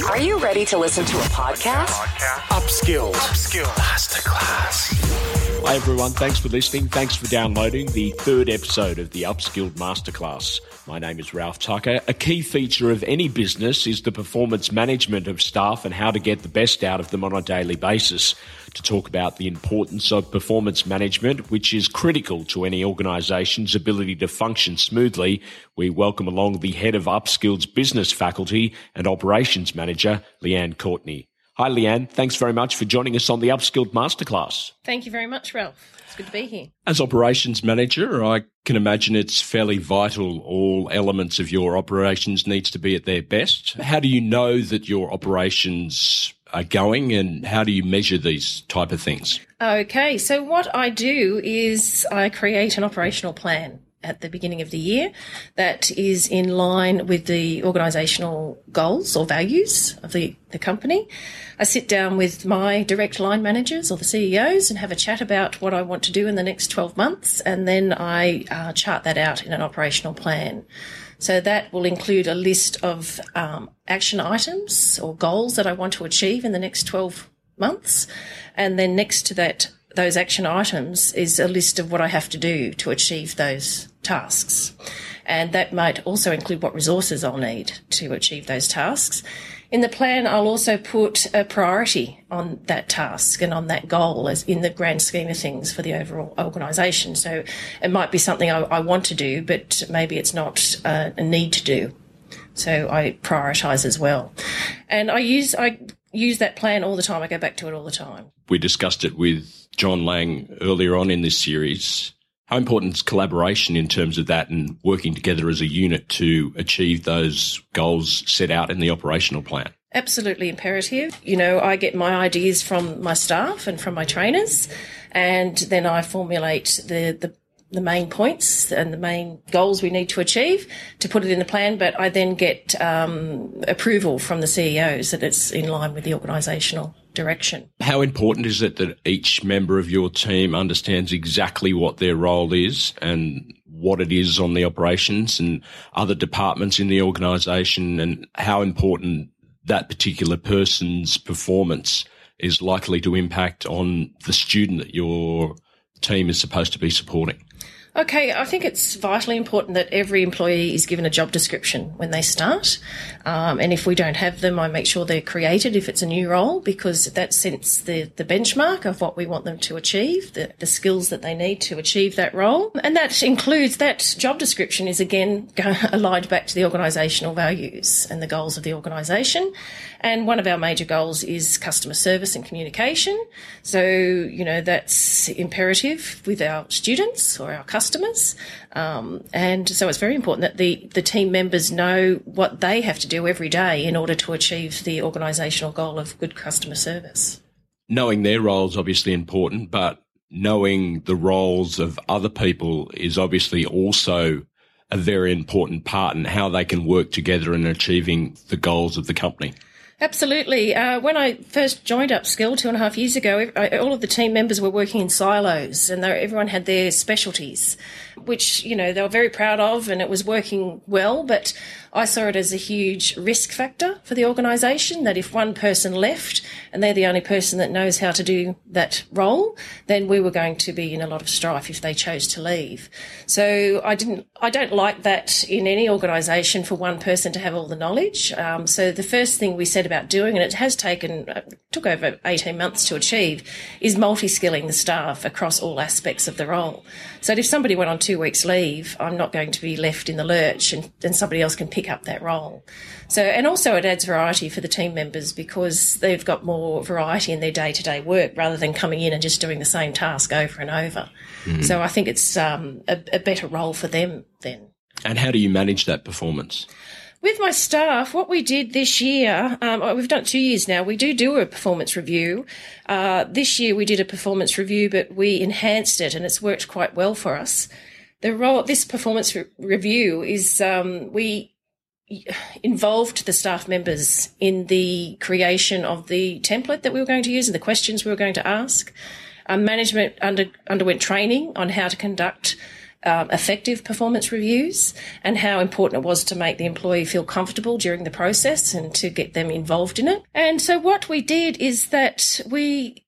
Are you ready to listen to a podcast? Upskilled. Upskilled. Masterclass. Hi everyone, thanks for listening. Thanks for downloading the third episode of the Upskilled Masterclass. My name is Ralph Tucker. A key feature of any business is the performance management of staff and how to get the best out of them on a daily basis. To talk about the importance of performance management, which is critical to any organisation's ability to function smoothly, we welcome along the head of Upskilled's business faculty and operations manager, Leanne Courtney. Hi, Leanne. Thanks very much for joining us on the Upskilled Masterclass. Thank you very much, Ralph. It's good to be here. As operations manager, I can imagine it's fairly vital all elements of your operations needs to be at their best. How do you know that your operations are going and how do you measure these type of things? Okay, so what I do is I create an operational plan at the beginning of the year that is in line with the organisational goals or values of the, the company. I sit down with my direct line managers or the CEOs and have a chat about what I want to do in the next 12 months, and then I uh, chart that out in an operational plan. So that will include a list of um, action items or goals that I want to achieve in the next 12 months. And then next to that, those action items is a list of what I have to do to achieve those tasks. And that might also include what resources I'll need to achieve those tasks. In the plan, I'll also put a priority on that task and on that goal as in the grand scheme of things for the overall organisation. So it might be something I, I, want to do, but maybe it's not a, a need to do. So I prioritise as well. And I use, I use that plan all the time. I go back to it all the time. We discussed it with John Lang earlier on in this series. How important is collaboration in terms of that and working together as a unit to achieve those goals set out in the operational plan? Absolutely imperative. You know, I get my ideas from my staff and from my trainers, and then I formulate the, the the main points and the main goals we need to achieve to put it in the plan. But I then get um, approval from the CEOs that it's in line with the organisational direction. How important is it that each member of your team understands exactly what their role is and what it is on the operations and other departments in the organisation and how important that particular person's performance is likely to impact on the student that your team is supposed to be supporting? Okay, I think it's vitally important that every employee is given a job description when they start. Um, and if we don't have them, I make sure they're created if it's a new role because that sets the, the benchmark of what we want them to achieve, the, the skills that they need to achieve that role. And that includes that job description is again aligned back to the organisational values and the goals of the organisation. And one of our major goals is customer service and communication. So, you know, that's imperative with our students or our customers. Um, and so it's very important that the, the team members know what they have to do every day in order to achieve the organisational goal of good customer service. Knowing their role is obviously important, but knowing the roles of other people is obviously also a very important part in how they can work together in achieving the goals of the company. Absolutely. Uh, when I first joined Upskilled two and a half years ago, all of the team members were working in silos and everyone had their specialties, which, you know, they were very proud of and it was working well. But I saw it as a huge risk factor for the organisation that if one person left and they're the only person that knows how to do that role, then we were going to be in a lot of strife if they chose to leave. So I didn't, I don't like that in any organisation for one person to have all the knowledge. Um, so the first thing we said about doing, and it has taken, uh, took over 18 months to achieve, is multi-skilling the staff across all aspects of the role. So if somebody went on two weeks leave, I'm not going to be left in the lurch and, and somebody else can pick up that role. So, and also it adds variety for the team members because they've got more variety in their day to day work rather than coming in and just doing the same task over and over. Mm. So I think it's um, a, a better role for them then. And how do you manage that performance? With my staff, what we did this year, um, oh, we've done two years now, we do do a performance review. Uh, this year we did a performance review, but we enhanced it and it's worked quite well for us. The role, this performance re- review is, um, we involved the staff members in the creation of the template that we were going to use and the questions we were going to ask. Um, management under, underwent training on how to conduct um, effective performance reviews and how important it was to make the employee feel comfortable during the process and to get them involved in it. And so what we did is that we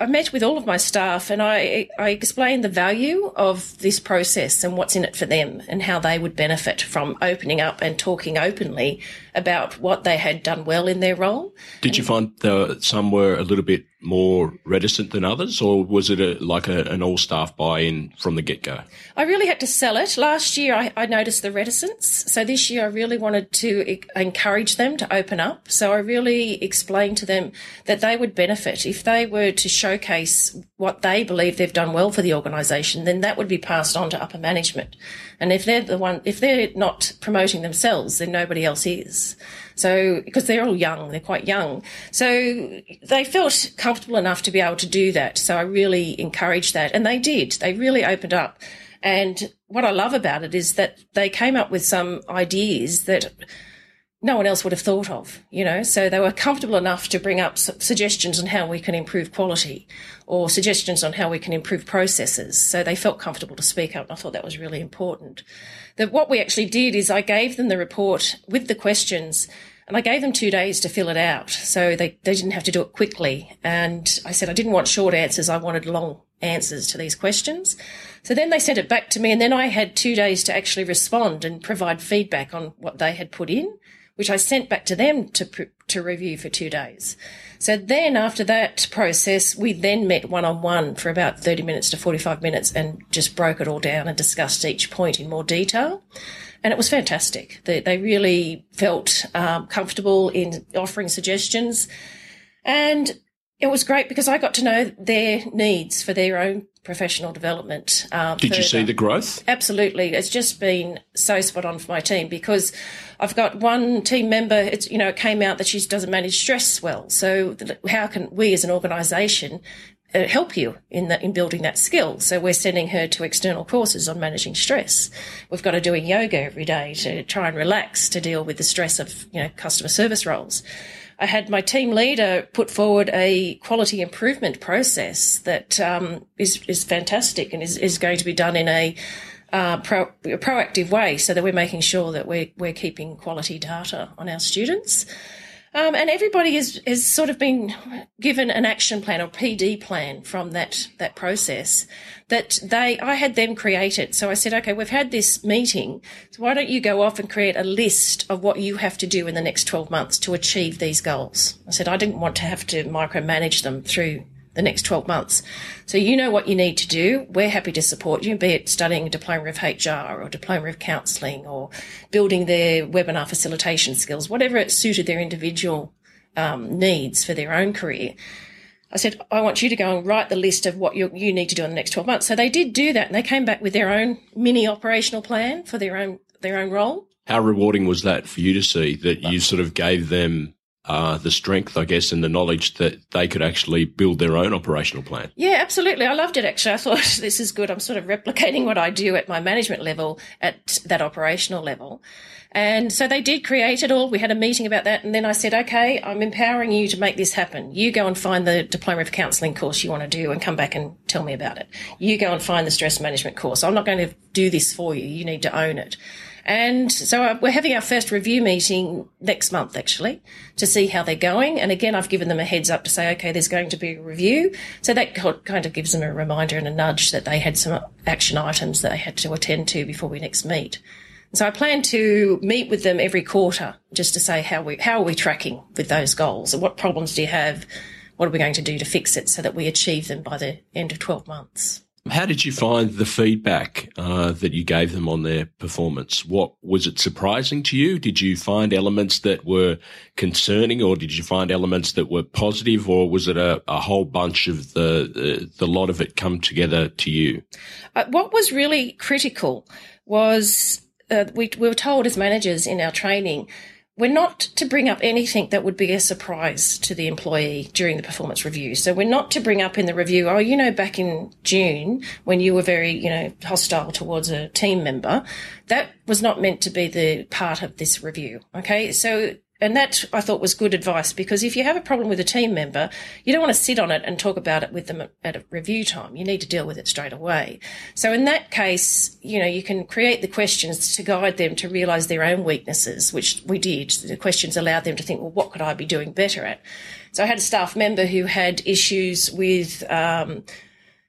I met with all of my staff and I, I explained the value of this process and what's in it for them and how they would benefit from opening up and talking openly about what they had done well in their role. Did you find that some were a little bit more reticent than others, or was it a, like a, an all staff buy in from the get go? I really had to sell it. Last year, I, I, noticed the reticence. So this year, I really wanted to encourage them to open up. So I really explained to them that they would benefit if they were to showcase what they believe they've done well for the organisation, then that would be passed on to upper management. And if they're the one, if they're not promoting themselves, then nobody else is. So, because they're all young, they're quite young. So they felt comfortable enough to be able to do that. So I really encouraged that. And they did. They really opened up. And what I love about it is that they came up with some ideas that no one else would have thought of, you know. So they were comfortable enough to bring up suggestions on how we can improve quality or suggestions on how we can improve processes. So they felt comfortable to speak up. And I thought that was really important. That what we actually did is I gave them the report with the questions and I gave them two days to fill it out. So they, they didn't have to do it quickly. And I said, I didn't want short answers. I wanted long answers to these questions. So then they sent it back to me and then I had two days to actually respond and provide feedback on what they had put in which I sent back to them to, to review for two days. So then after that process, we then met one on one for about 30 minutes to 45 minutes and just broke it all down and discussed each point in more detail. And it was fantastic. They, they really felt um, comfortable in offering suggestions. And it was great because I got to know their needs for their own professional development. Um, Did further. you see the growth? Absolutely. It's just been so spot on for my team because I've got one team member, it's, you know, it came out that she doesn't manage stress well. So how can we as an organisation uh, help you in that in building that skill. So we're sending her to external courses on managing stress. We've got her doing yoga every day to try and relax to deal with the stress of you know customer service roles. I had my team leader put forward a quality improvement process that um, is is fantastic and is, is going to be done in a uh, pro, proactive way so that we're making sure that we're, we're keeping quality data on our students. Um, and everybody has, has sort of been given an action plan or PD plan from that, that process that they, I had them create it. So I said, okay, we've had this meeting. So why don't you go off and create a list of what you have to do in the next 12 months to achieve these goals? I said, I didn't want to have to micromanage them through the next 12 months. So you know what you need to do. We're happy to support you, be it studying a diploma of HR or diploma of counselling or building their webinar facilitation skills, whatever it suited their individual um, needs for their own career. I said, I want you to go and write the list of what you, you need to do in the next 12 months. So they did do that and they came back with their own mini operational plan for their own, their own role. How rewarding was that for you to see that you sort of gave them uh, the strength, I guess, and the knowledge that they could actually build their own operational plan. Yeah, absolutely. I loved it actually. I thought this is good. I'm sort of replicating what I do at my management level at that operational level. And so they did create it all. We had a meeting about that. And then I said, okay, I'm empowering you to make this happen. You go and find the diploma of counselling course you want to do and come back and tell me about it. You go and find the stress management course. I'm not going to do this for you. You need to own it. And so uh, we're having our first review meeting next month, actually, to see how they're going. And again, I've given them a heads up to say, okay, there's going to be a review. So that kind of gives them a reminder and a nudge that they had some action items that they had to attend to before we next meet. So I plan to meet with them every quarter just to say how we how are we tracking with those goals and what problems do you have? What are we going to do to fix it so that we achieve them by the end of 12 months? How did you find the feedback uh, that you gave them on their performance? What was it surprising to you? Did you find elements that were concerning, or did you find elements that were positive, or was it a, a whole bunch of the, the, the lot of it come together to you? Uh, what was really critical was uh, we, we were told as managers in our training we're not to bring up anything that would be a surprise to the employee during the performance review. So we're not to bring up in the review, oh, you know, back in June when you were very, you know, hostile towards a team member, that was not meant to be the part of this review. Okay. So and that I thought was good advice because if you have a problem with a team member, you don't want to sit on it and talk about it with them at a review time. You need to deal with it straight away. So in that case, you know, you can create the questions to guide them to realize their own weaknesses, which we did. The questions allowed them to think, well, what could I be doing better at? So I had a staff member who had issues with, um,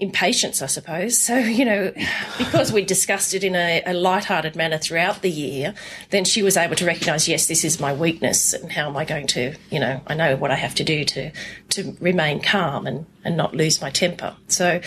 impatience, I suppose. So, you know, because we discussed it in a, a light-hearted manner throughout the year, then she was able to recognise, yes, this is my weakness, and how am I going to, you know, I know what I have to do to to remain calm and and not lose my temper. So,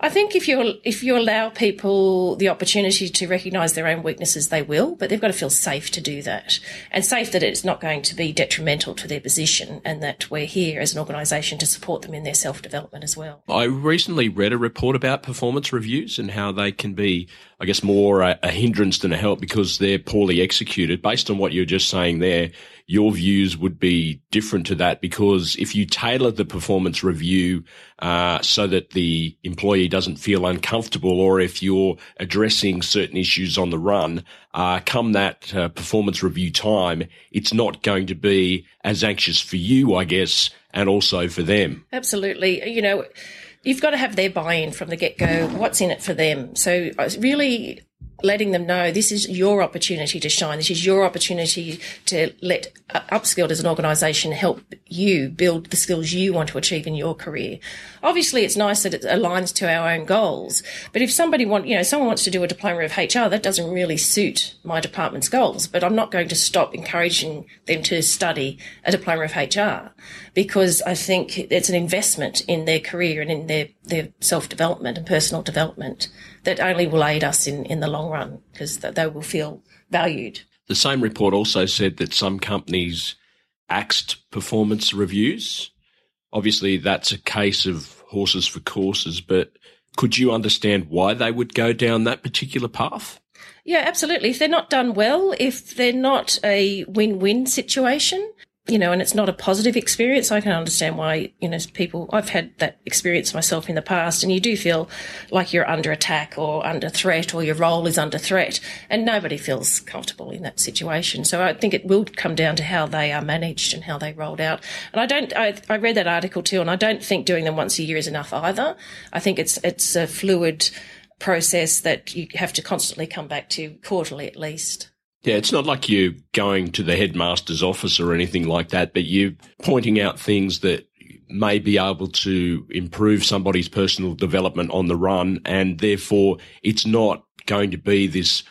I think if you if you allow people the opportunity to recognise their own weaknesses, they will, but they've got to feel safe to do that, and safe that it's not going to be detrimental to their position, and that we're here as an organisation to support them in their self development as well. I recently read a report about performance reviews and how they can be, I guess, more a, a hindrance than a help because they're poorly executed. Based on what you're just saying there, your views would be different to that because if you tailor the performance review uh, so that the employee doesn't feel uncomfortable, or if you're addressing certain issues on the run, uh, come that uh, performance review time, it's not going to be as anxious for you, I guess, and also for them. Absolutely, you know you've got to have their buy-in from the get-go. What's in it for them? So it's really letting them know this is your opportunity to shine. This is your opportunity to let Upskilled as an organisation help you build the skills you want to achieve in your career. Obviously, it's nice that it aligns to our own goals. But if somebody want, you know, someone wants to do a diploma of HR, that doesn't really suit my department's goals. But I'm not going to stop encouraging them to study a diploma of HR because I think it's an investment in their career and in their, their self development and personal development that only will aid us in, in the long run because they will feel valued. The same report also said that some companies axed performance reviews. Obviously, that's a case of horses for courses, but could you understand why they would go down that particular path? Yeah, absolutely. If they're not done well, if they're not a win win situation, you know, and it's not a positive experience. I can understand why, you know, people, I've had that experience myself in the past and you do feel like you're under attack or under threat or your role is under threat and nobody feels comfortable in that situation. So I think it will come down to how they are managed and how they rolled out. And I don't, I, I read that article too and I don't think doing them once a year is enough either. I think it's, it's a fluid process that you have to constantly come back to quarterly at least. Yeah, it's not like you going to the headmaster's office or anything like that, but you pointing out things that may be able to improve somebody's personal development on the run. And therefore, it's not going to be this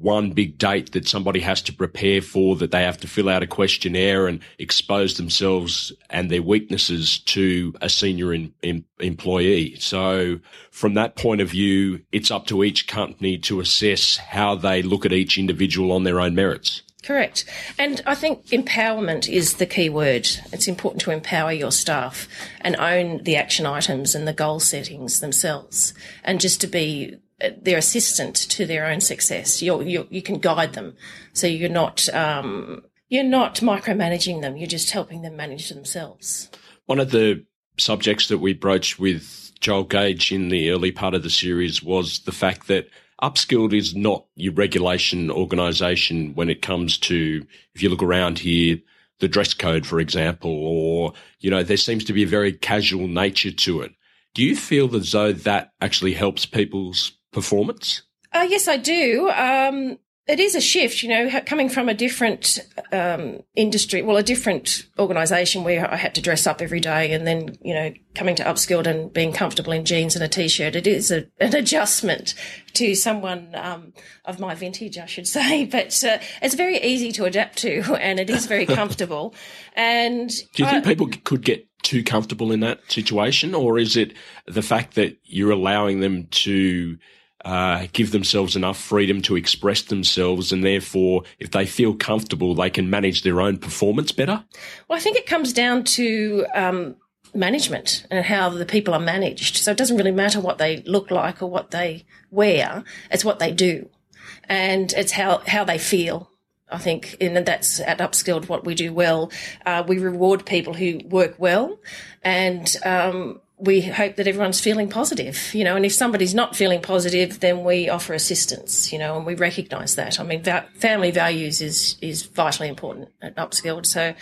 one big date that somebody has to prepare for, that they have to fill out a questionnaire and expose themselves and their weaknesses to a senior in, in, employee. So from that point of view, it's up to each company to assess how they look at each individual on their own merits. Correct. And I think empowerment is the key word. It's important to empower your staff and own the action items and the goal settings themselves and just to be their assistant to their own success. You're, you can guide them, so you're not um, you're not micromanaging them. You're just helping them manage themselves. One of the subjects that we broached with Joel Gage in the early part of the series was the fact that Upskilled is not your regulation organisation when it comes to, if you look around here, the dress code, for example, or, you know, there seems to be a very casual nature to it. Do you feel as though that actually helps people's performance? Uh, yes, I do. Um, it is a shift, you know, coming from a different um, industry, well, a different organisation where I had to dress up every day, and then, you know, coming to upskilled and being comfortable in jeans and a t-shirt. It is a, an adjustment to someone um, of my vintage, I should say, but uh, it's very easy to adapt to, and it is very comfortable. and do you think people could get too comfortable in that situation, or is it the fact that you're allowing them to? Uh, give themselves enough freedom to express themselves, and therefore, if they feel comfortable, they can manage their own performance better? Well, I think it comes down to um, management and how the people are managed. So it doesn't really matter what they look like or what they wear; it's what they do, and it's how how they feel. I think, and that's at Upskilled what we do well. Uh, we reward people who work well, and um, we hope that everyone's feeling positive, you know, and if somebody's not feeling positive, then we offer assistance, you know, and we recognise that. I mean, va- family values is is vitally important at Upskilled. So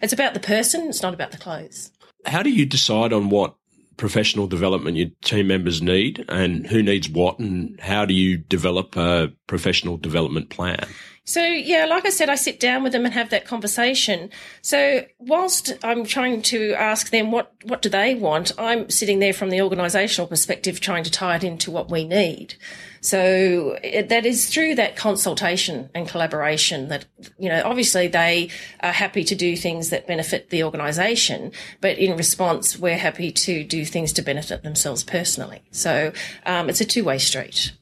it's about the person, it's not about the clothes. How do you decide on what professional development your team members need and who needs what and how do you develop a professional development plan? So, yeah, like I said, I sit down with them and have that conversation. So, whilst I'm trying to ask them what, what do they want, I'm sitting there from the organisational perspective trying to tie it into what we need. So it, that is through that consultation and collaboration that, you know, obviously they are happy to do things that benefit the organisation, but in response, we're happy to do things to benefit themselves personally. So um, it's a two way street.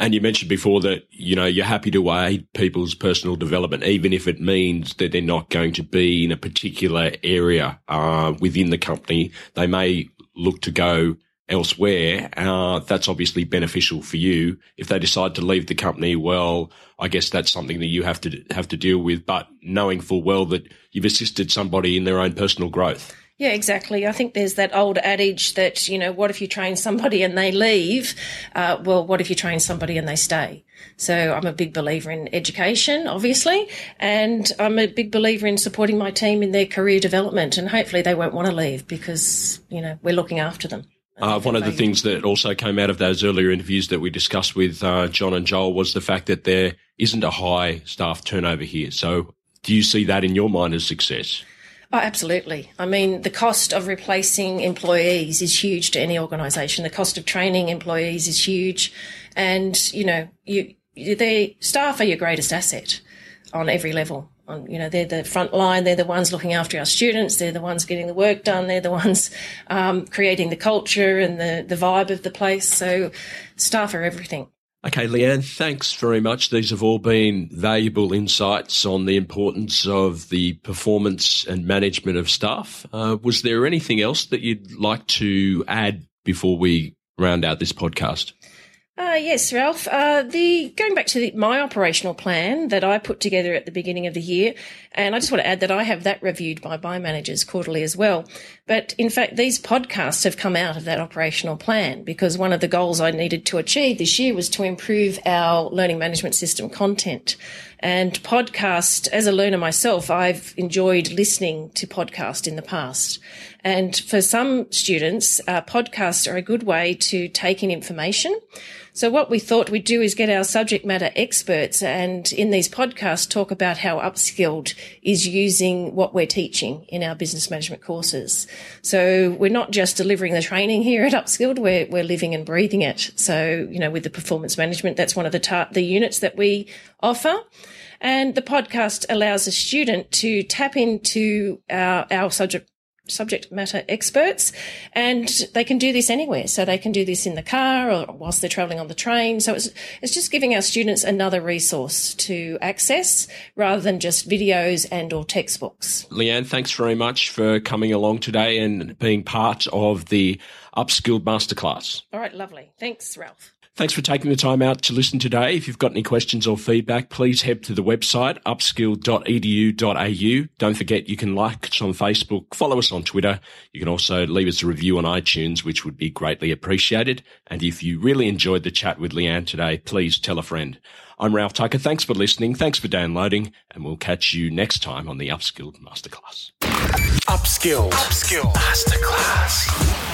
And you mentioned before that, you know, you're happy to aid people's personal development, even if it means that they're not going to be in a particular area uh, within the company. They may look to go elsewhere. Uh, that's obviously beneficial for you. If they decide to leave the company, well, I guess that's something that you have to have to deal with. But knowing full well that you've assisted somebody in their own personal growth. Yeah, exactly. I think there's that old adage that, you know, what if you train somebody and they leave? Uh, well, what if you train somebody and they stay? So I'm a big believer in education, obviously, and I'm a big believer in supporting my team in their career development. And hopefully they won't want to leave because, you know, we're looking after them. Uh, one of the things that also came out of those earlier interviews that we discussed with uh, John and Joel was the fact that there isn't a high staff turnover here. So do you see that in your mind as success? Oh, absolutely. I mean, the cost of replacing employees is huge to any organisation. The cost of training employees is huge, and you know, you, the staff are your greatest asset on every level. On, you know, they're the front line. They're the ones looking after our students. They're the ones getting the work done. They're the ones um, creating the culture and the the vibe of the place. So, staff are everything. Okay, Leanne, thanks very much. These have all been valuable insights on the importance of the performance and management of staff. Uh, was there anything else that you'd like to add before we round out this podcast? Uh, yes, Ralph. Uh, the going back to the, my operational plan that I put together at the beginning of the year, and I just want to add that I have that reviewed by my managers quarterly as well. But in fact, these podcasts have come out of that operational plan because one of the goals I needed to achieve this year was to improve our learning management system content. And podcast, as a learner myself, I've enjoyed listening to podcast in the past. And for some students, uh, podcasts are a good way to take in information. So what we thought we'd do is get our subject matter experts and in these podcasts talk about how Upskilled is using what we're teaching in our business management courses. So we're not just delivering the training here at Upskilled, we're, we're living and breathing it. So, you know, with the performance management, that's one of the, ta- the units that we offer. And the podcast allows a student to tap into our, our subject subject matter experts and they can do this anywhere. So they can do this in the car or whilst they're traveling on the train. So it's, it's just giving our students another resource to access rather than just videos and or textbooks. Leanne, thanks very much for coming along today and being part of the Upskilled Masterclass. All right, lovely. Thanks, Ralph. Thanks for taking the time out to listen today. If you've got any questions or feedback, please head to the website upskilled.edu.au. Don't forget you can like us on Facebook, follow us on Twitter. You can also leave us a review on iTunes, which would be greatly appreciated. And if you really enjoyed the chat with Leanne today, please tell a friend. I'm Ralph Tucker. Thanks for listening. Thanks for downloading, and we'll catch you next time on the Upskilled Masterclass. Upskilled. Upskilled. Masterclass.